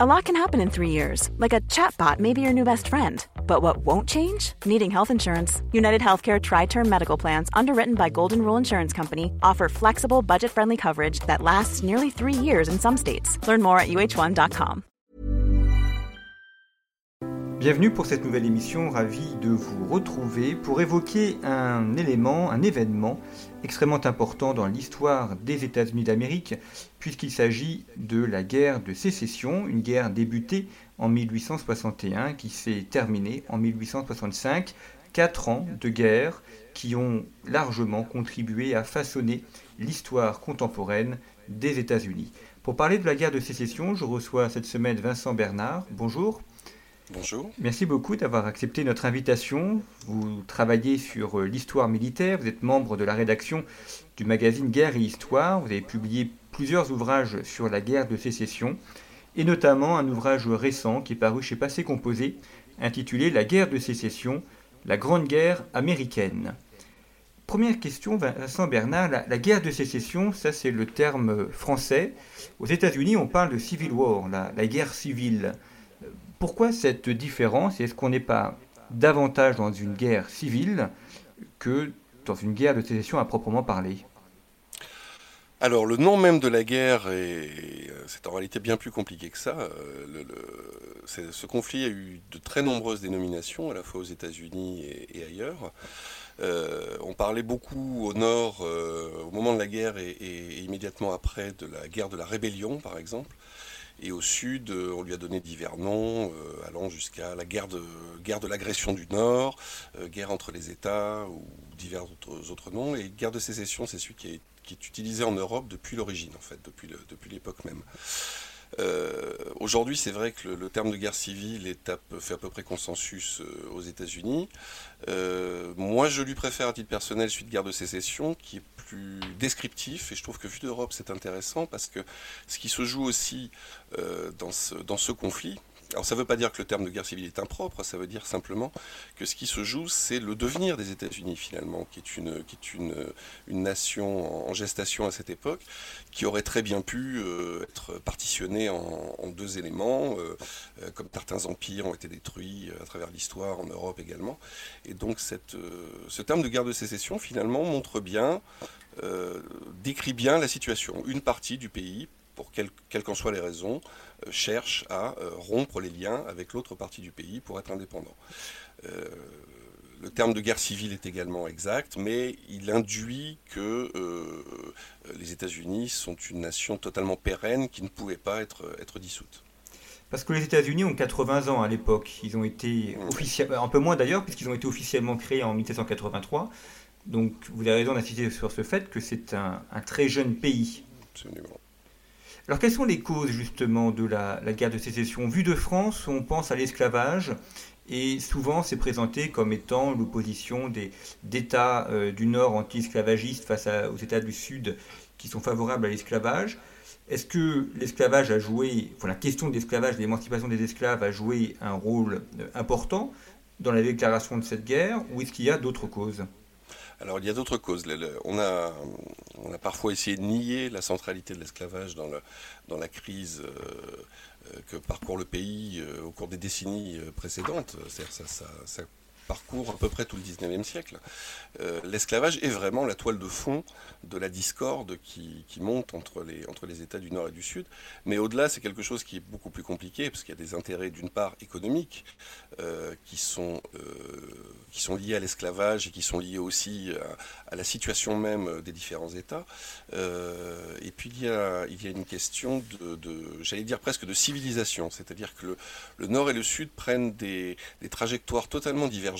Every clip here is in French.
A lot can happen in three years, like a chatbot may be your new best friend. But what won't change? Needing health insurance. United Healthcare Tri Term Medical Plans, underwritten by Golden Rule Insurance Company, offer flexible, budget friendly coverage that lasts nearly three years in some states. Learn more at uh1.com. Bienvenue pour cette nouvelle émission, ravi de vous retrouver pour évoquer un élément, un événement extrêmement important dans l'histoire des États-Unis d'Amérique, puisqu'il s'agit de la guerre de sécession, une guerre débutée en 1861 qui s'est terminée en 1865. Quatre ans de guerre qui ont largement contribué à façonner l'histoire contemporaine des États-Unis. Pour parler de la guerre de sécession, je reçois cette semaine Vincent Bernard. Bonjour. Bonjour. Merci beaucoup d'avoir accepté notre invitation. Vous travaillez sur euh, l'histoire militaire, vous êtes membre de la rédaction du magazine Guerre et Histoire, vous avez publié plusieurs ouvrages sur la guerre de sécession, et notamment un ouvrage récent qui est paru chez Passé Composé, intitulé La guerre de sécession, la grande guerre américaine. Première question, Vincent Bernard, la, guerre de sécession, ça c'est le terme français. Aux États-Unis, on parle de civil war, la guerre civile. Pourquoi cette différence? Est-ce qu'on n'est pas davantage dans une guerre civile que dans une guerre de sécession à proprement parler? Alors le nom même de la guerre, c'est en réalité bien plus compliqué que ça. Euh, ce conflit a eu de très nombreuses dénominations, à la fois aux États-Unis et, ailleurs. Euh, on parlait beaucoup au nord, euh, au moment de la guerre et, immédiatement après, de la guerre de la rébellion, par exemple. Et au sud, euh, on lui a donné divers noms, euh, allant jusqu'à la guerre de, guerre de l'agression du Nord, euh, guerre entre les États ou divers autres, noms. Et guerre de sécession, c'est celui qui est, qui est, utilisé en Europe depuis l'origine, en fait, depuis l'époque même. Euh, aujourd'hui, c'est vrai que le, terme de guerre civile est fait à peu près consensus euh, aux États-Unis. Euh, moi, je lui préfère à titre personnel de guerre de sécession, qui est plus descriptif, et je trouve que vu d'Europe, c'est intéressant parce que ce qui se joue aussi dans ce conflit, alors ça ne veut pas dire que le terme de guerre civile est impropre, ça veut dire simplement que ce qui se joue, c'est le devenir des États-Unis finalement, qui est une, qui est une, une nation en gestation à cette époque, qui aurait très bien pu euh, être partitionnée en, deux éléments, euh, euh, comme certains empires ont été détruits à travers l'histoire en Europe également. Et donc cette, ce terme de guerre de sécession finalement montre bien, décrit bien la situation. Une partie du pays pour quelles qu'en soient les raisons, cherche à euh, rompre les liens avec l'autre partie du pays pour être indépendant. Euh, le terme de guerre civile est également exact, mais il induit que les États-Unis sont une nation totalement pérenne qui ne pouvait pas être, être dissoute. Parce que les États-Unis ont 80 ans à l'époque. Ils ont été mmh. officiellement, un peu moins d'ailleurs, puisqu'ils ont été officiellement créés en 1783. Donc vous avez raison d'insister sur ce fait que c'est un, un, très jeune pays. Absolument. Alors quelles sont les causes justement de la, guerre de sécession? Vu de France, on pense à l'esclavage et souvent c'est présenté comme étant l'opposition d'États euh, du Nord anti-esclavagistes face aux États du Sud qui sont favorables à l'esclavage. Est-ce que l'esclavage a joué, la question de l'esclavage, de l'émancipation des esclaves a joué un rôle euh, important dans la déclaration de cette guerre ou est-ce qu'il y a d'autres causes? Alors il y a d'autres causes. On a, parfois essayé de nier la centralité de l'esclavage dans, la crise euh, euh, que parcourt le pays euh, au cours des décennies précédentes. Ça, ça, ça parcourt à peu près tout le 19e siècle. Euh, l'esclavage est vraiment la toile de fond de la discorde qui, monte entre les, entre les États du Nord et du Sud. Mais au-delà, c'est quelque chose qui est beaucoup plus compliqué, parce qu'il y a des intérêts d'une part économiques euh, qui, sont, euh, qui sont liés à l'esclavage et qui sont liés aussi à, la situation même des différents États. et puis il y, a, il y a une question de, j'allais dire presque de civilisation, c'est-à-dire que le, Nord et le Sud prennent des, des trajectoires totalement divergentes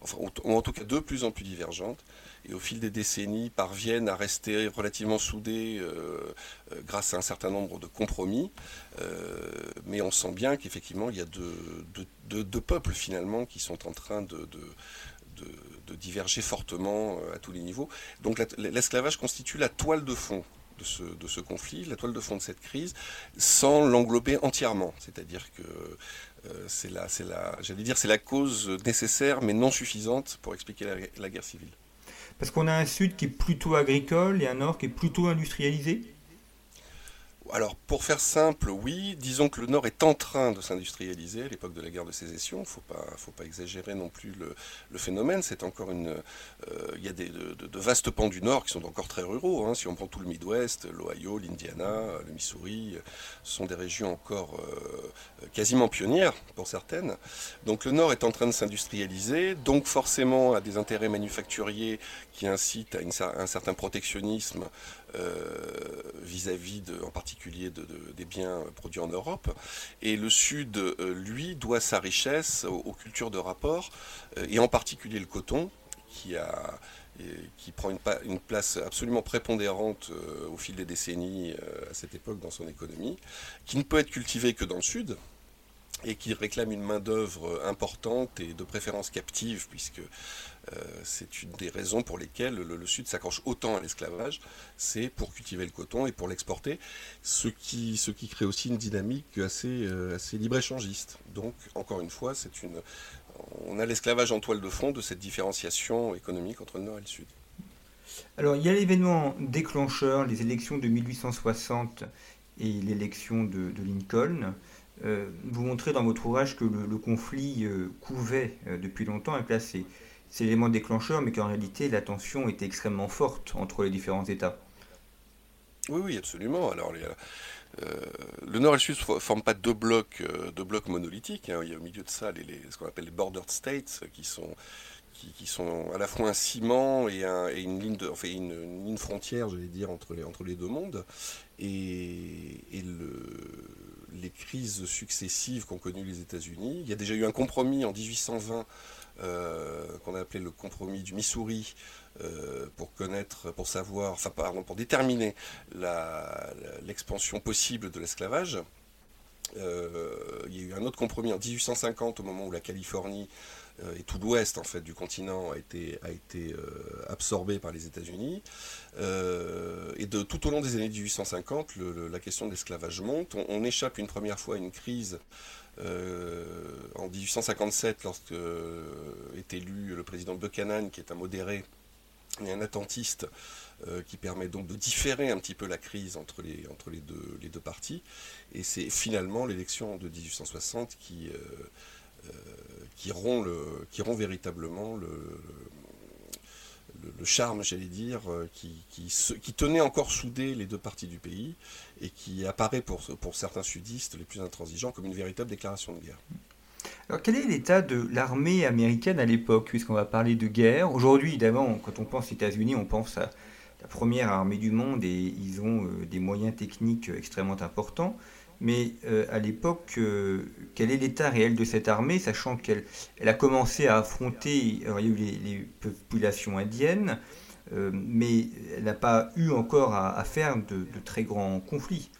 enfin, ou en tout cas de plus en plus divergentes, et au fil des décennies parviennent à rester relativement soudées euh, euh, grâce à un certain nombre de compromis. Euh, mais on sent bien qu'effectivement, il y a deux, peuples finalement qui sont en train de diverger fortement à tous les niveaux. Donc l'esclavage constitue la toile de fond de ce, conflit, la toile de fond de cette crise, sans l'englober entièrement. C'est-à-dire que euh, c'est la, la, la cause nécessaire mais non suffisante pour expliquer la, guerre civile. Parce qu'on a un sud qui est plutôt agricole et un nord qui est plutôt industrialisé alors, pour faire simple, oui, disons que le Nord est en train de s'industrialiser à l'époque de la guerre de sécession. Il ne faut pas, exagérer non plus le, phénomène. C'est encore une. Euh, il y a des, de, vastes pans du Nord qui sont encore très ruraux. Hein. Si on prend tout le Midwest, l'Ohio, l'Indiana, le Missouri, ce sont des régions encore euh, quasiment pionnières pour certaines. Donc, le Nord est en train de s'industrialiser, donc forcément à des intérêts manufacturiers qui incitent à un certain protectionnisme vis-à-vis de, en particulier de, des biens produits en Europe. Et le Sud, euh, lui, doit sa richesse aux, cultures de rapport, euh, et en particulier le coton, qui a prend une, une, place absolument prépondérante au fil des décennies à cette époque dans son économie, qui ne peut être cultivé que dans le sud, et qui réclame une main-d'œuvre importante et de préférence captive, puisque euh, c'est une des raisons pour lesquelles le, Sud s'accroche autant à l'esclavage, c'est pour cultiver le coton et pour l'exporter, ce qui, ce qui crée aussi une dynamique assez, euh, assez libre-échangiste. Donc, encore une fois, c'est une, on a l'esclavage en toile de fond de cette différenciation économique entre le Nord et le Sud. Alors, il y a l'événement déclencheur, les élections de 1860 et l'élection de, Lincoln. Euh, vous montrez dans votre ouvrage que le, conflit couvait depuis longtemps et placé c'est l'élément déclencheur, mais qu'en réalité, la tension était extrêmement forte entre les différents États. Oui, oui, absolument. Alors, euh, le Nord et le Sud ne forment pas deux blocs, euh, deux blocs monolithiques. Hein. Il y a au milieu de ça ce qu'on appelle les bordered states, qui sont, qui, sont à la fois un ciment et, une, ligne de, enfin, une, ligne frontière, j'allais dire, entre les, deux mondes. Et le, les crises successives qu'ont connues les États-Unis. Il y a déjà eu un compromis en 1820 euh, qu'on a appelé le compromis du Missouri euh, pour connaître, pour savoir, enfin pardon, pour déterminer l'expansion possible de l'esclavage. Euh, il y a eu un autre compromis en 1850 au moment où la Californie et tout l'ouest en fait du continent a été, été absorbé par les États-Unis. et de tout au long des années 1850, la question de l'esclavage monte. On, échappe une première fois à une crise euh, en 1857, lorsque euh, est élu le président Buchanan, qui est un modéré et un attentiste, euh, qui permet donc de différer un petit peu la crise entre les, deux, les deux partis. Et c'est finalement l'élection de 1860 qui, qui, rompt qui véritablement le, le, charme, j'allais dire, euh, qui, qui, tenait encore soudé les deux parties du pays et qui apparaît pour, pour certains sudistes les plus intransigeants comme une véritable déclaration de guerre. Alors, quel est l'état de l'armée américaine à l'époque, puisqu'on va parler de guerre Aujourd'hui, évidemment, quand on pense aux États-Unis, on pense à la première armée du monde et ils ont euh, des moyens techniques extrêmement importants. Mais euh, à l'époque, euh, quel est l'état réel de cette armée, sachant qu'elle elle a commencé à affronter, les, populations indiennes, euh, mais elle n'a pas eu encore à, faire de, très grands conflits.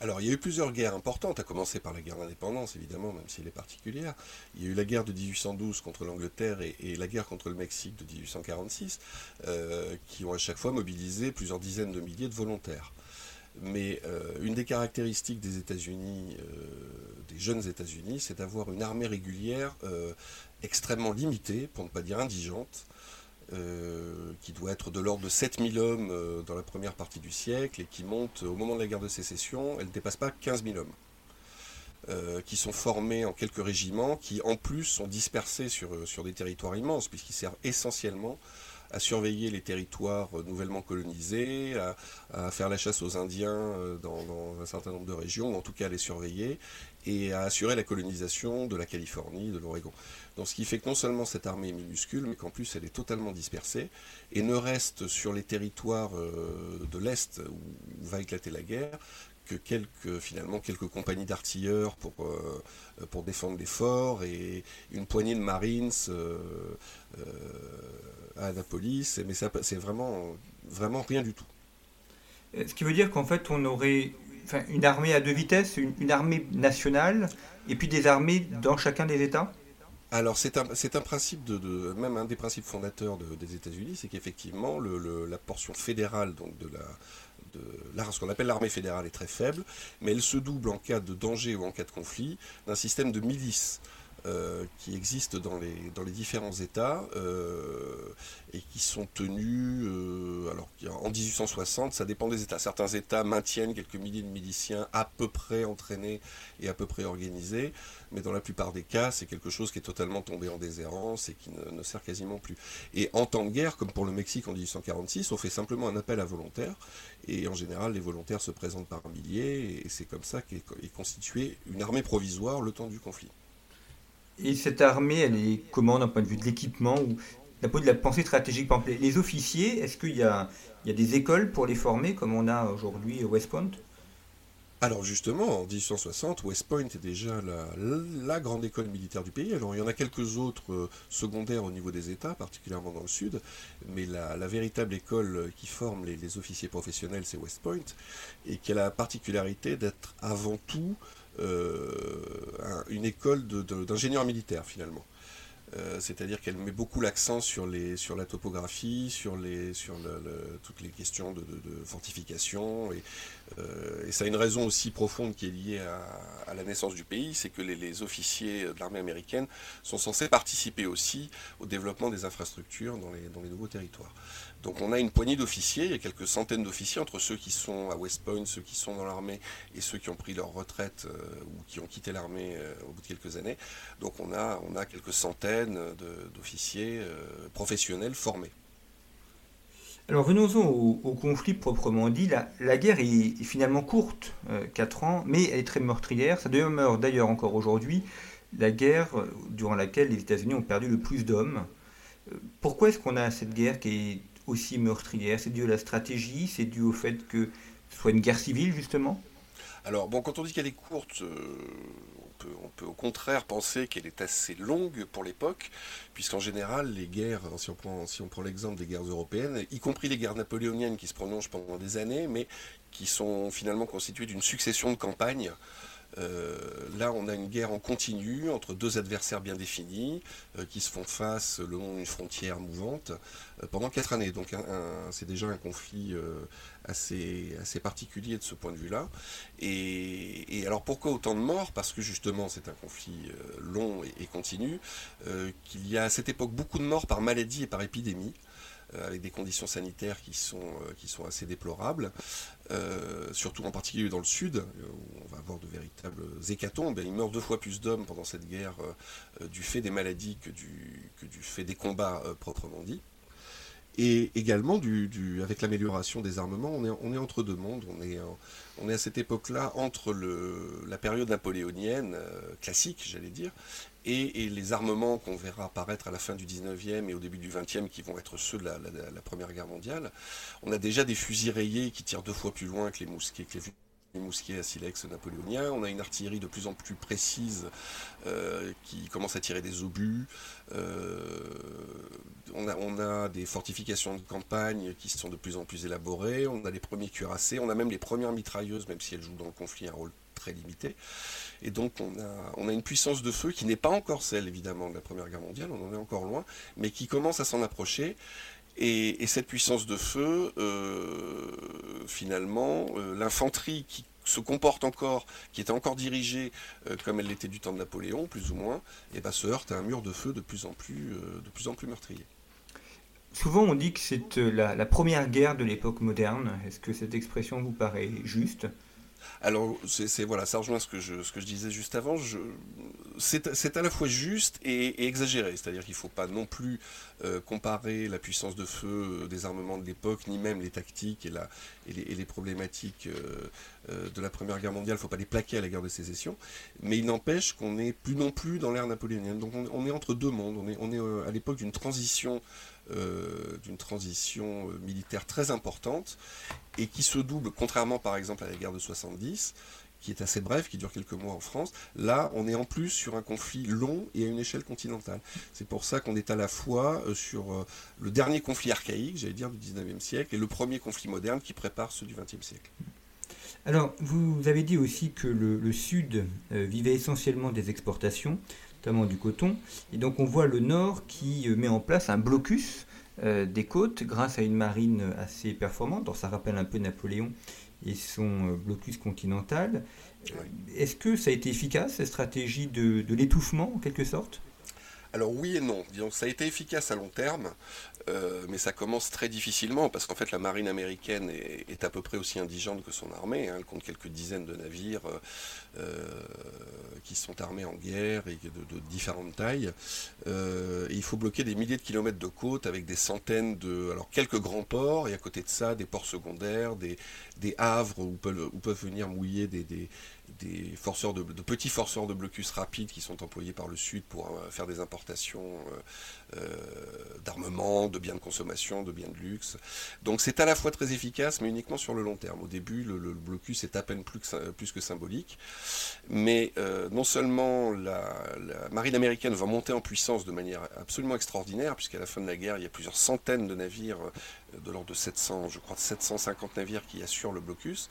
Alors, il y a eu plusieurs guerres importantes, à commencer par la guerre d'indépendance, évidemment, même si elle est particulière. Il y a eu la guerre de 1812 contre l'Angleterre et, et, la guerre contre le Mexique de 1846, qui ont à chaque fois mobilisé plusieurs dizaines de milliers de volontaires. Mais euh, une des caractéristiques des États-Unis, euh, des jeunes États-Unis, c'est d'avoir une armée régulière euh, extrêmement limitée, pour ne pas dire indigente, qui doit être de l'ordre de 7000 hommes dans la première partie du siècle et qui monte au moment de la guerre de sécession, elle ne dépasse pas 15 000 hommes. qui sont formés en quelques régiments, qui en plus sont dispersés sur, sur des territoires immenses, puisqu'ils servent essentiellement à surveiller les territoires euh, nouvellement colonisés, à, faire la chasse aux Indiens euh, dans, un certain nombre de régions, ou en tout cas à les surveiller, et à assurer la colonisation de la Californie, de l'Oregon. Donc ce qui fait que non seulement cette armée est minuscule, mais qu'en plus elle est totalement dispersée, et ne reste sur les territoires euh, de l'Est où va éclater la guerre que quelques, finalement, quelques compagnies d'artilleurs pour, pour défendre les forts et une poignée de marines à Annapolis, mais c'est vraiment, vraiment rien du tout. Euh, ce qui veut dire qu'en fait, on aurait une armée à deux vitesses, une, armée nationale, et puis des armées dans chacun des États? Alors c'est un, un, principe de, même un des principes fondateurs des États-Unis, c'est qu'effectivement le, la portion fédérale donc de la ce qu'on appelle l'armée fédérale est très faible, mais elle se double en cas de danger ou en cas de conflit d'un système de milices euh, qui existent dans les, différents États et qui sont tenus, alors en 1860, ça dépend des États. Certains États maintiennent quelques milliers de miliciens à peu près entraînés et à peu près organisés, mais dans la plupart des cas, c'est quelque chose qui est totalement tombé en déshérence et qui ne, ne, sert quasiment plus. Et en temps de guerre, comme pour le Mexique en 1846, on fait simplement un appel à volontaires, et en général, les volontaires se présentent par milliers, et c'est comme ça qu'est constituée une armée provisoire le temps du conflit. Et cette armée, elle est comment d'un point de vue de l'équipement ou d'un point de la pensée stratégique? Les officiers, est-ce qu'il y a, il y a des écoles pour les former, comme on a aujourd'hui à West Point? Alors justement, en 1860, West Point est déjà la, grande école militaire du pays. Alors il y en a quelques autres euh, secondaires au niveau des États, particulièrement dans le sud, mais la, véritable école qui forme les, officiers professionnels, c'est West Point, et qui a la particularité d'être avant tout euh, une école d'ingénieurs militaires finalement. Euh, c'est-à-dire qu'elle met beaucoup l'accent sur, la topographie, sur, toutes les questions de, fortification. Et, euh, et, ça a une raison aussi profonde qui est liée à, la naissance du pays, c'est que les, officiers de l'armée américaine sont censés participer aussi au développement des infrastructures dans les nouveaux territoires. Donc on a une poignée d'officiers, il y a quelques centaines d'officiers entre ceux qui sont à West Point, ceux qui sont dans l'armée et ceux qui ont pris leur retraite euh, ou qui ont quitté l'armée euh, au bout de quelques années. Donc on a, quelques centaines d'officiers euh, professionnels formés. Alors venons-en au, conflit proprement dit. La, guerre est, finalement courte, 4 ans, mais elle est très meurtrière. Ça demeure d'ailleurs encore aujourd'hui la guerre durant laquelle les États-Unis ont perdu le plus d'hommes. Pourquoi est-ce qu'on a cette guerre qui est aussi meurtrière? C'est dû à la stratégie? C'est dû au fait que ce soit une guerre civile, justement? Alors, bon, quand on dit qu'elle est courte, euh, on, peut, au contraire penser qu'elle est assez longue pour l'époque, puisqu'en général, les guerres, si on prend, si on prend l'exemple des guerres européennes, y compris les guerres napoléoniennes qui se prolongent pendant des années, mais qui sont finalement constituées d'une succession de campagnes, euh, là, on a une guerre en continu entre deux adversaires bien définis euh, qui se font face le long d'une frontière mouvante euh, pendant quatre années. Donc, c'est déjà un conflit assez, particulier de ce point de vue-là. Et, alors, pourquoi autant de morts? Parce que justement, c'est un conflit long et, et continu, qu'il y a à cette époque beaucoup de morts par maladie et par épidémie. Euh, avec des conditions sanitaires qui sont, euh, qui sont assez déplorables, euh, surtout en particulier dans le sud, où on va avoir de véritables hécatombes. Il meurt deux fois plus d'hommes pendant cette guerre du fait des maladies que du, que du fait des combats proprement dit. Et également, du, avec l'amélioration des armements, on est, on est, entre deux mondes. On est, on est à cette époque-là entre le, la période napoléonienne, classique, j'allais dire, et, les armements qu'on verra apparaître à la fin du 19e et au début du 20e, qui vont être ceux de la, Première Guerre mondiale, on a déjà des fusils rayés qui tirent deux fois plus loin que les mousquets, que les mousquets à silex napoléoniens. On a une artillerie de plus en plus précise euh, qui commence à tirer des obus. Euh, on, a, des fortifications de campagne qui sont de plus en plus élaborées. On a les premiers cuirassés. On a même les premières mitrailleuses, même si elles jouent dans le conflit un rôle très limité. Et donc on a une puissance de feu qui n'est pas encore celle évidemment de la Première Guerre mondiale, on en est encore loin, mais qui commence à s'en approcher. Et, cette puissance de feu, euh, finalement, euh, l'infanterie qui se comporte encore, qui était encore dirigée euh, comme elle l'était du temps de Napoléon, plus ou moins, et eh ben, se heurte à un mur de feu de plus en plus, de plus, en plus meurtrier. Souvent on dit que c'est la, première guerre de l'époque moderne. Est-ce que cette expression vous paraît juste? Alors, c'est voilà, ça rejoint ce que je, disais juste avant. C'est à la fois juste et, exagéré, c'est-à-dire qu'il ne faut pas non plus euh, comparer la puissance de feu des armements de l'époque, ni même les tactiques et, les, problématiques euh, euh, de la Première Guerre mondiale. Il ne faut pas les plaquer à la guerre de sécession, mais il n'empêche qu'on n'est plus non plus dans l'ère napoléonienne. Donc, on, est entre deux mondes. On est à l'époque d'une transition euh, d'une transition euh, militaire très importante et qui se double, contrairement par exemple à la guerre de 70, qui est assez brève, qui dure quelques mois en France. Là, on est en plus sur un conflit long et à une échelle continentale. C'est pour ça qu'on est à la fois euh, sur le dernier conflit archaïque, j'allais dire, du 19e siècle, et le premier conflit moderne qui prépare ceux du 20e siècle. Alors, vous avez dit aussi que le, Sud vivait essentiellement des exportations notamment du coton. Et donc on voit le Nord qui euh, met en place un blocus euh, des côtes grâce à une marine assez performante. ça rappelle un peu Napoléon et son euh, blocus continental. Est-ce que ça a été efficace, cette stratégie de l'étouffement, en quelque sorte? Alors oui et non. Ça a été efficace à long terme, euh, mais ça commence très difficilement parce qu'en fait la marine américaine est, à peu près aussi indigente que son armée. Hein. Elle compte quelques dizaines de navires euh, qui sont armés en guerre et de, différentes tailles. Euh, il faut bloquer des milliers de kilomètres de côte avec des centaines de, alors quelques grands ports et à côté de ça des ports secondaires, des, des havres où peuvent, venir mouiller des, forceurs de, petits forceurs de blocus rapides qui sont employés par le Sud pour euh, faire des importations euh, euh, d'armement, de biens de consommation, de biens de luxe. Donc c'est à la fois très efficace, mais uniquement sur le long terme. Au début, le, blocus est à peine plus que, plus que symbolique. Mais non seulement la, marine américaine va monter en puissance de manière absolument extraordinaire, puisqu'à la fin de la guerre, il y a plusieurs centaines de navires de l'ordre de 700, je crois 750 navires qui assurent le blocus.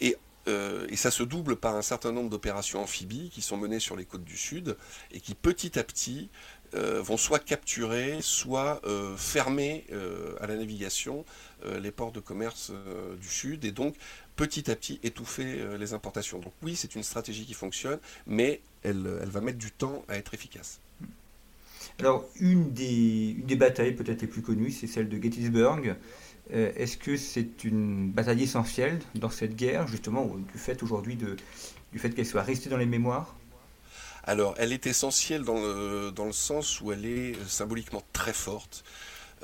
Et euh, et ça se double par un certain nombre d'opérations amphibies qui sont menées sur les côtes du Sud et qui petit à petit euh, vont soit capturer, soit euh, fermer à la navigation les ports de commerce du Sud et donc petit à petit étouffer les importations. Donc oui, c'est une stratégie qui fonctionne, mais elle, va mettre du temps à être efficace. Alors une des, batailles peut-être les plus connues, c'est celle de Gettysburg. Euh, est-ce que c'est une bataille essentielle dans cette guerre, justement, du fait aujourd'hui du fait qu'elle soit restée dans les mémoires? Alors, elle est essentielle dans le, dans le sens où elle est symboliquement très forte.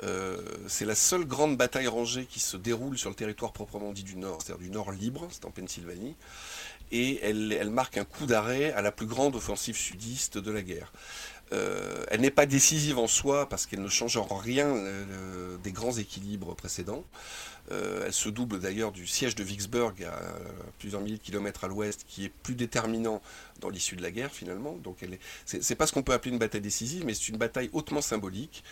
Euh, c'est la seule grande bataille rangée qui se déroule sur le territoire proprement dit du Nord, c'est-à-dire du Nord libre, c'est en Pennsylvanie, et elle marque un coup d'arrêt à la plus grande offensive sudiste de la guerre. Euh, elle n'est pas décisive en soi parce qu'elle ne change en rien euh, des grands équilibres précédents. Euh, elle se double d'ailleurs du siège de Vicksburg à plusieurs milliers de kilomètres à l'ouest, qui est plus déterminant dans l'issue de la guerre finalement. Donc elle est, c'est, pas ce qu'on peut appeler une bataille décisive, mais c'est une bataille hautement symbolique.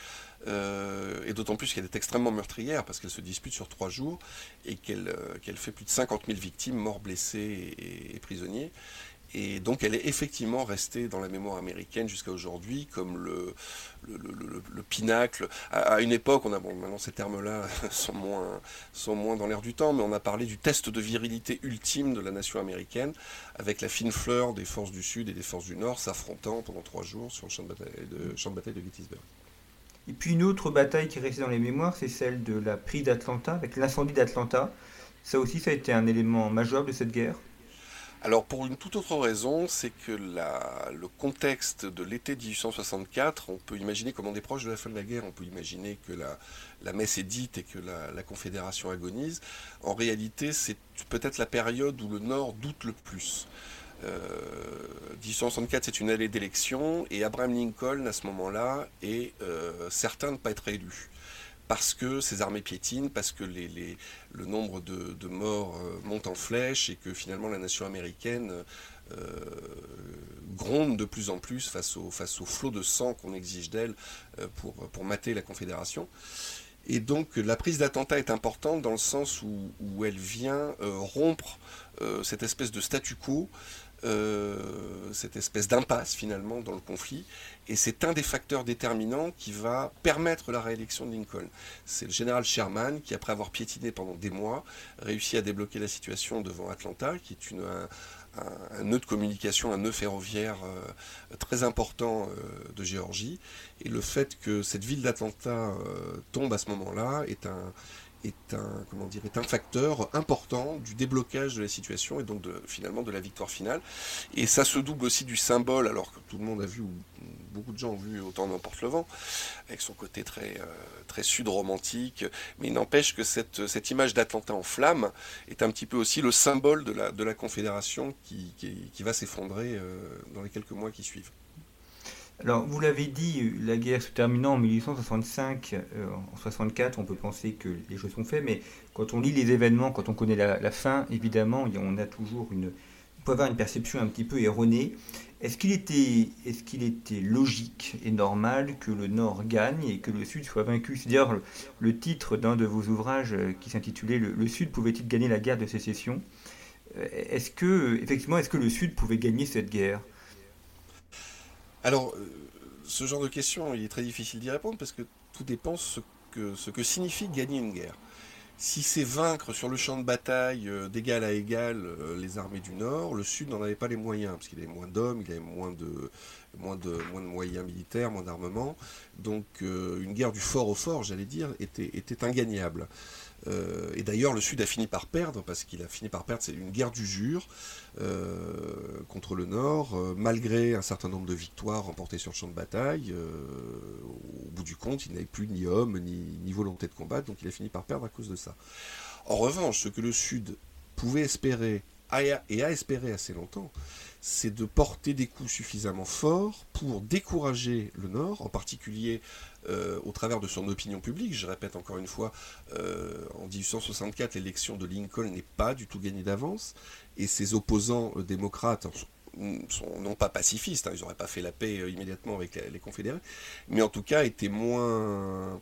et d'autant plus qu'elle est extrêmement meurtrière parce qu'elle se dispute sur trois jours et qu'elle, fait plus de 50 000 victimes, morts, blessés et prisonniers. Et donc elle est effectivement restée dans la mémoire américaine jusqu'à aujourd'hui comme le, le, pinacle. À, une époque, on a, bon, maintenant ces termes-là sont moins, sont moins dans l'air du temps, mais on a parlé du test de virilité ultime de la nation américaine, avec la fine fleur des forces du Sud et des forces du Nord s'affrontant pendant trois jours sur le champ de bataille de, champ de, bataille de Gettysburg. Et puis une autre bataille qui est restée dans les mémoires, c'est celle de la prise d'Atlanta, avec l'incendie d'Atlanta. Ça aussi, ça a été un élément majeur de cette guerre alors pour une toute autre raison, c'est que le contexte de l'été 1864, on peut imaginer, comme on est proche de la fin de la guerre, on peut imaginer que la, messe est dite et que la, Confédération agonise. En réalité, c'est peut-être la période où le Nord doute le plus. 1864, euh, c'est une année d'élection et Abraham Lincoln, à ce moment-là, est euh, certain de ne pas être élu parce que ces armées piétinent, parce que le nombre de, morts euh, monte en flèche et que finalement la nation américaine euh, gronde de plus en plus face au, flot de sang qu'on exige d'elle euh, pour mater la Confédération. Et donc la prise d'attentat est importante dans le sens où, elle vient rompre cette espèce de statu quo euh, cette espèce d'impasse finalement dans le conflit. Et c'est un des facteurs déterminants qui va permettre la réélection de Lincoln. C'est le général Sherman qui, après avoir piétiné pendant des mois, réussit à débloquer la situation devant Atlanta, qui est une, un, nœud de communication, un nœud ferroviaire euh, très important euh, de Géorgie. Et le fait que cette ville d'Atlanta tombe à ce moment-là est un, est un, comment dire, est un facteur important du déblocage de la situation et donc de, finalement de la victoire finale. Et ça se double aussi du symbole, alors que tout le monde a vu, ou beaucoup de gens ont vu Autant n'emporte le vent, avec son côté très, euh, très sud-romantique, mais il n'empêche que cette, cette image d'Atlanta en flammes est un petit peu aussi le symbole de la, de la Confédération qui, qui, va s'effondrer euh, dans les quelques mois qui suivent. Alors, vous l'avez dit, la guerre se terminant en 1865, euh, en 64, on peut penser que les choses sont faites, mais quand on lit les événements, quand on connaît la, fin, évidemment, on a toujours une, peut avoir une perception un petit peu erronée. Est-ce qu'il était, est-ce qu'il était logique et normal que le Nord gagne et que le Sud soit vaincu? C'est d'ailleurs le, titre d'un de vos ouvrages euh, qui s'intitulait le, le, Sud pouvait-il gagner la guerre de sécession? Euh, Est-ce que, effectivement, est-ce que le Sud pouvait gagner cette guerre? Alors, euh, ce genre de question, il est très difficile d'y répondre parce que tout dépend ce que, signifie gagner une guerre. si c'est vaincre sur le champ de bataille d'égal à égal les armées du Nord, le Sud n'en avait pas les moyens, parce qu'il avait moins d'hommes, il avait moins de moyens militaires, moins d'armement. Donc une guerre du fort au fort, j'allais dire, était, était ingagnable. Euh, et d'ailleurs, le Sud a fini par perdre, parce qu'il a fini par perdre, c'est une guerre d'usure euh, contre le Nord, euh, malgré un certain nombre de victoires remportées sur le champ de bataille. au bout du compte, il n'avait plus ni homme, ni, volonté de combattre, donc il a fini par perdre à cause de ça. En revanche, ce que le Sud pouvait espérer, et a espéré assez longtemps, c'est de porter des coups suffisamment forts pour décourager le Nord, en particulier euh, au travers de son opinion publique. Je répète encore une fois, euh, en 1864, l'élection de Lincoln n'est pas du tout gagnée d'avance, et ses opposants euh, démocrates sont non pas pacifistes, hein, ils n'auraient pas fait la paix immédiatement avec les, confédérés, mais en tout cas étaient moins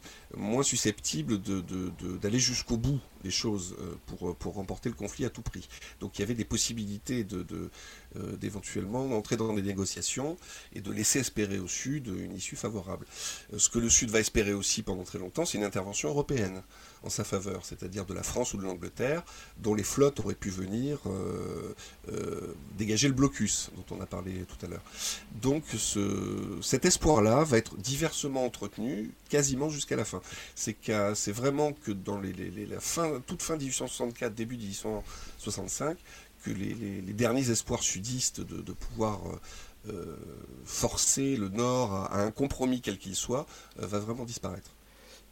susceptibles d'aller jusqu'au bout des choses pour, pour remporter le conflit à tout prix. Donc il y avait des possibilités de, euh, d'éventuellement entrer dans des négociations et de laisser espérer au Sud une issue favorable. Euh, ce que le Sud va espérer aussi pendant très longtemps, c'est une intervention européenne en sa faveur, c'est-à-dire de la France ou de l'Angleterre, dont les flottes auraient pu venir euh, dégager le blocus dont on a parlé tout à l'heure. Donc ce, cet espoir-là va être diversement entretenu quasiment jusqu'à la fin. C'est vraiment que dans les, la fin, toute fin 1864, début 1865, que les, derniers espoirs sudistes de, pouvoir euh, euh, forcer le Nord à, un compromis quel qu'il soit euh, va vraiment disparaître.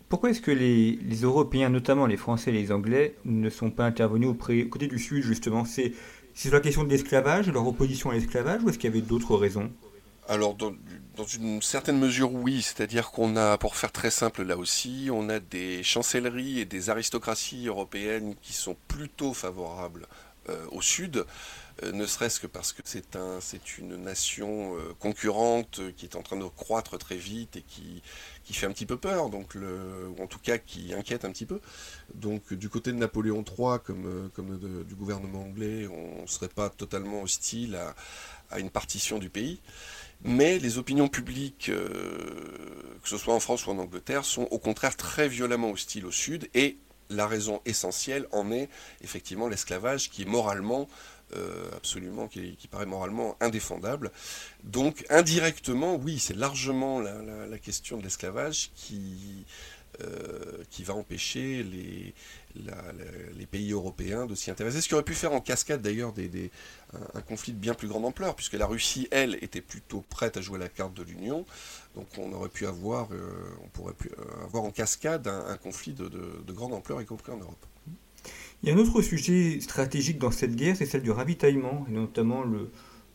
Pourquoi est-ce que les, Européens, notamment les Français et les Anglais, ne sont pas intervenus au côté du Sud, justement? C'est sur la question de l'esclavage, leur opposition à l'esclavage, ou est-ce qu'il y avait d'autres raisons? Alors, dans, une certaine mesure, oui. C'est-à-dire qu'on a, pour faire très simple là aussi, on a des chancelleries et des aristocraties européennes qui sont plutôt favorables euh, au sud, euh, ne serait-ce que parce que c'est un, une nation euh, concurrente qui est en train de croître très vite et qui, qui fait un petit peu peur, donc le, ou en tout cas qui inquiète un petit peu. Donc du côté de Napoléon III, comme, du gouvernement anglais, on ne serait pas totalement hostile à, une partition du pays. Mais les opinions publiques, que ce soit en France ou en Angleterre, sont au contraire très violemment hostiles au Sud et la raison essentielle en est effectivement l'esclavage qui est moralement euh, absolument, qui, paraît moralement indéfendable. Donc indirectement, oui, c'est largement la, question de l'esclavage qui, euh, qui va empêcher les, les pays européens de s'y intéresser. Ce qui aurait pu faire en cascade d'ailleurs un, conflit de bien plus grande ampleur, puisque la Russie, elle, était plutôt prête à jouer la carte de l'Union. Donc on aurait pu avoir, euh, on pourrait euh, avoir en cascade un, conflit de, grande ampleur, y compris en Europe. Il y a un autre sujet stratégique dans cette guerre, c'est celle du ravitaillement, et notamment le,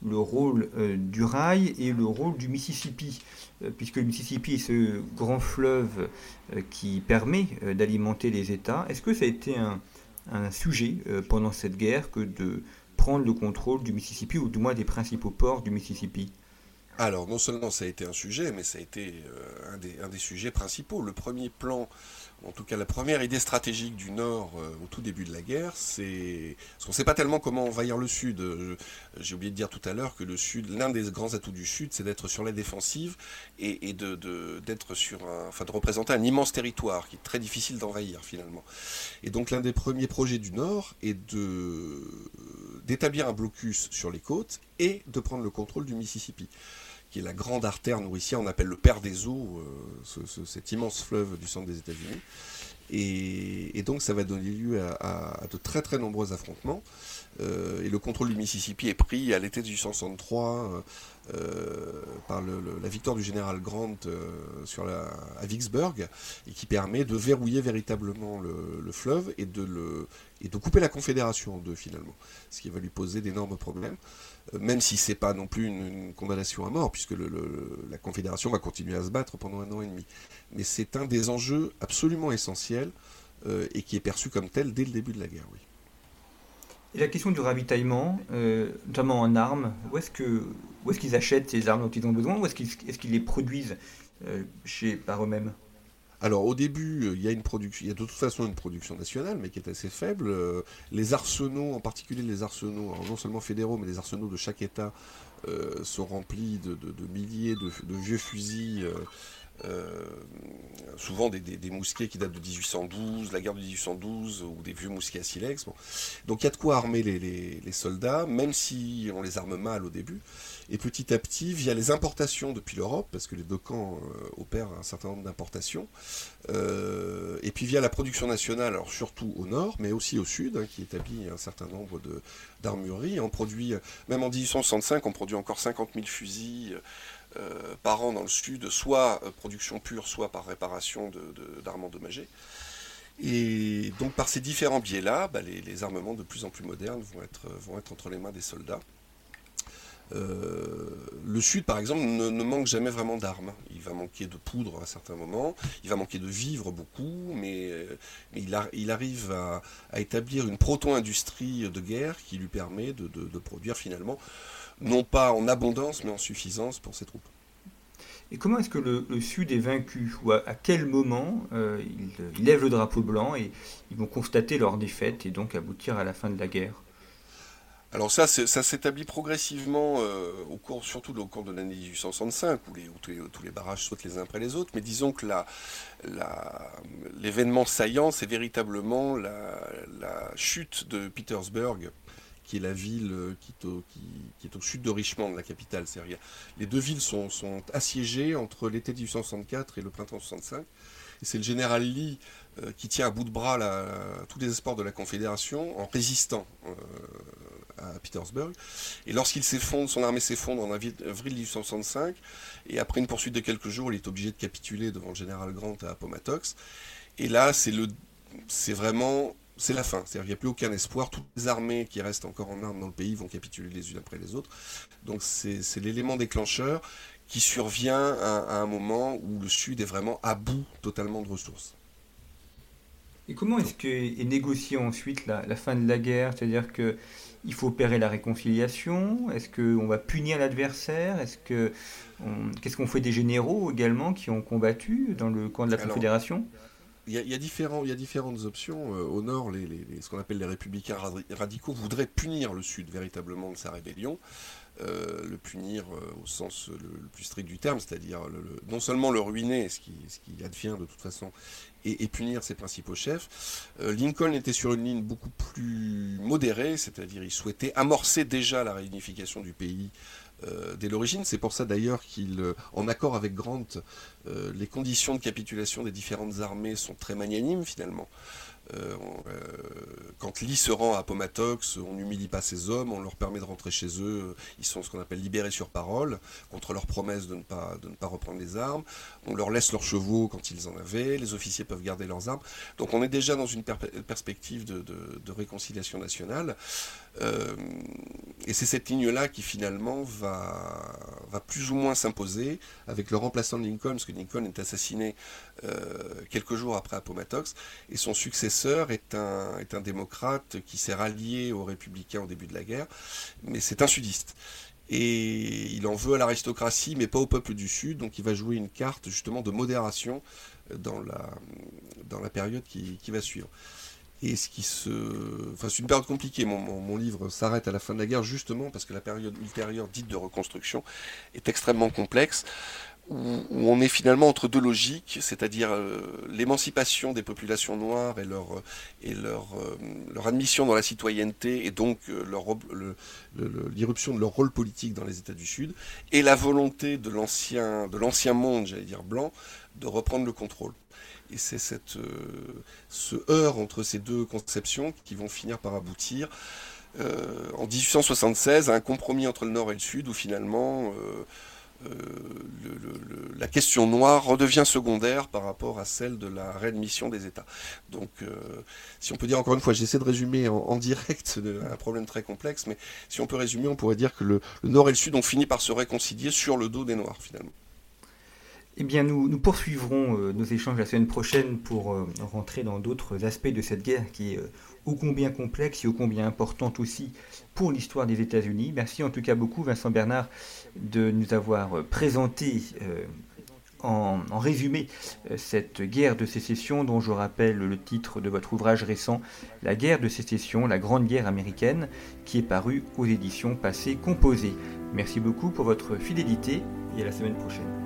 le rôle euh, du rail et le rôle du Mississippi, puisque le Mississippi est ce grand fleuve qui permet d'alimenter les États. Est-ce que ça a été un, sujet pendant cette guerre que de prendre le contrôle du Mississippi, ou du moins des principaux ports du Mississippi? Alors, non seulement ça a été un sujet, mais ça a été euh, un, des, un, des, sujets principaux. Le premier plan en tout cas la première idée stratégique du Nord euh, au tout début de la guerre, c'est parce qu'on ne sait pas tellement comment envahir le Sud. Euh, j'ai oublié de dire tout à l'heure que le Sud, l'un des grands atouts du Sud, c'est d'être sur la défensive et, de, d'être sur enfin de représenter un immense territoire qui est très difficile d'envahir finalement. Et donc l'un des premiers projets du Nord est d'établir un blocus sur les côtes et de prendre le contrôle du Mississippi qui est la grande artère nourricière, on appelle le père des eaux, euh, cet immense fleuve du centre des États-Unis. Et, donc ça va donner lieu à, de très très nombreux affrontements. Euh, et le contrôle du Mississippi est pris à l'été 1863 euh, par la victoire du général Grant sur à Vicksburg, et qui permet de verrouiller véritablement le, fleuve et de, et de couper la Confédération en deux finalement, ce qui va lui poser d'énormes problèmes. Euh, même si c'est pas non plus une, condamnation à mort, puisque la Confédération va continuer à se battre pendant un an et demi. Mais c'est un des enjeux absolument essentiels euh, et qui est perçu comme tel dès le début de la guerre, oui. Et la question du ravitaillement, euh, notamment en armes, où est-ce que où est-ce qu'ils achètent ces armes dont ils ont besoin, ou est-ce qu'ils est les produisent chez par eux-mêmes? Alors au début, euh, il y a de toute façon une production nationale, mais qui est assez faible. Euh, les arsenaux, en particulier les arsenaux, non seulement fédéraux, mais les arsenaux de chaque État euh, sont remplis de, milliers de, vieux fusils souvent des, mousquets qui datent de 1812, la guerre de 1812, ou des vieux mousquets à silex. Donc il y a de quoi armer les, soldats, même si on les arme mal au début. Et petit à petit, via les importations depuis l'Europe, parce que les deux camps euh, opèrent un certain nombre d'importations, euh, et puis via la production nationale, alors surtout au nord, mais aussi au sud, hein, qui établit un certain nombre d'armureries. On produit, même en 1865, on produit encore 50 000 fusils. Euh, par an dans le sud, soit production pure, soit par réparation d'armes endommagées. Et donc par ces différents biais-là, bah, les, armements de plus en plus modernes vont être, être entre les mains des soldats. Euh, le Sud, par exemple, ne, manque jamais vraiment d'armes. Il va manquer de poudre à certains moments, il va manquer de vivres beaucoup, mais, euh, il, arrive à, établir une proto-industrie de guerre qui lui permet de, produire finalement, non pas en abondance, mais en suffisance pour ses troupes. Et comment est-ce que le, Sud est vaincu Ou à, quel moment euh, ils lèvent le drapeau blanc et ils vont constater leur défaite et donc aboutir à la fin de la guerre? Alors ça, ça s'établit progressivement, euh, au cours, surtout au cours de l'année 1865, où, tous, les, barrages sautent les uns après les autres, mais disons que l'événement saillant, c'est véritablement la, chute de Petersburg, qui est la ville euh, qui est, au, sud de Richmond, la capitale. Les deux villes sont, assiégées entre l'été 1864 et le printemps 65. Et c'est le général Lee euh, qui tient à bout de bras tous les espoirs de la Confédération en résistant à Petersburg. Et lorsqu'il s'effondre, son armée s'effondre en avril 1865, et après une poursuite de quelques jours, il est obligé de capituler devant le général Grant à Appomattox. Et là, c'est c'est vraiment, c'est la fin. C'est-à-dire qu'il n'y a plus aucun espoir. Toutes les armées qui restent encore en armes dans le pays vont capituler les unes après les autres. Donc c'est, l'élément déclencheur qui survient à, un moment où le Sud est vraiment à bout totalement de ressources. Et comment est-ce qu'est négociée ensuite la, la, fin de la guerre? C'est-à-dire que il faut opérer la réconciliation? Est-ce qu'on va punir l'adversaire? Est-ce que qu'est-ce qu'on fait des généraux également qui ont combattu dans le camp de la Confédération? Il y, a, différentes options. Euh, au nord, ce qu'on appelle les républicains radicaux voudraient punir le Sud véritablement de sa rébellion. Euh, le punir euh, au sens le, plus strict du terme, c'est-à-dire non seulement le ruiner, ce qui, advient de toute façon, et, punir ses principaux chefs. Lincoln était sur une ligne beaucoup plus modérée, c'est-à-dire il souhaitait amorcer déjà la réunification du pays dès l'origine. C'est pour ça d'ailleurs qu'il, en accord avec Grant, les conditions de capitulation des différentes armées sont très magnanimes finalement. Euh, euh, quand Lee se rend à Appomattox, on n'humilie pas ses hommes, on leur permet de rentrer chez eux, ils sont ce qu'on appelle libérés sur parole, contre leur promesse de ne, pas, de ne pas reprendre les armes, on leur laisse leurs chevaux quand ils en avaient, les officiers peuvent garder leurs armes, donc on est déjà dans une perspective de, réconciliation nationale, euh, et c'est cette ligne-là qui finalement va, va plus ou moins s'imposer avec le remplaçant de Lincoln, parce que Lincoln est assassiné quelques jours après Appomattox, et son successeur est un, est un démocrate qui s'est rallié aux républicains au début de la guerre, mais c'est un sudiste. Et il en veut à l'aristocratie, mais pas au peuple du Sud, donc il va jouer une carte justement de modération dans la, dans la période qui, qui va suivre. Et ce qui se. Enfin, c'est une période compliquée. Mon, mon, livre s'arrête à la fin de la guerre justement parce que la période ultérieure, dite de reconstruction, est extrêmement complexe où, on est finalement entre deux logiques, c'est-à-dire euh, l'émancipation des populations noires et leur, et leur, euh, leur admission dans la citoyenneté et donc euh, l'irruption de leur rôle politique dans les États du Sud, et la volonté de l'ancien, de l'ancien monde, j'allais dire blanc, de reprendre le contrôle. Et c'est ce heurt entre ces deux conceptions qui vont finir par aboutir en 1876 à un compromis entre le Nord et le Sud où finalement euh, la question noire redevient secondaire par rapport à celle de la réadmission des États. Donc, euh, si on peut dire encore une fois, j'essaie de résumer en, direct un problème très complexe, mais si on peut résumer, on pourrait dire que le, Nord et le Sud ont fini par se réconcilier sur le dos des Noirs, finalement. Eh bien, nous, poursuivrons euh, nos échanges la semaine prochaine pour rentrer dans d'autres aspects de cette guerre qui est ô combien complexe et ô combien importante aussi pour l'histoire des États-Unis. Merci en tout cas beaucoup, Vincent Bernard, de nous avoir présenté euh, en, résumé euh, cette guerre de sécession dont je rappelle le titre de votre ouvrage récent, La guerre de sécession, la grande guerre américaine, qui est paru aux éditions passées composées. Merci beaucoup pour votre fidélité et à la semaine prochaine.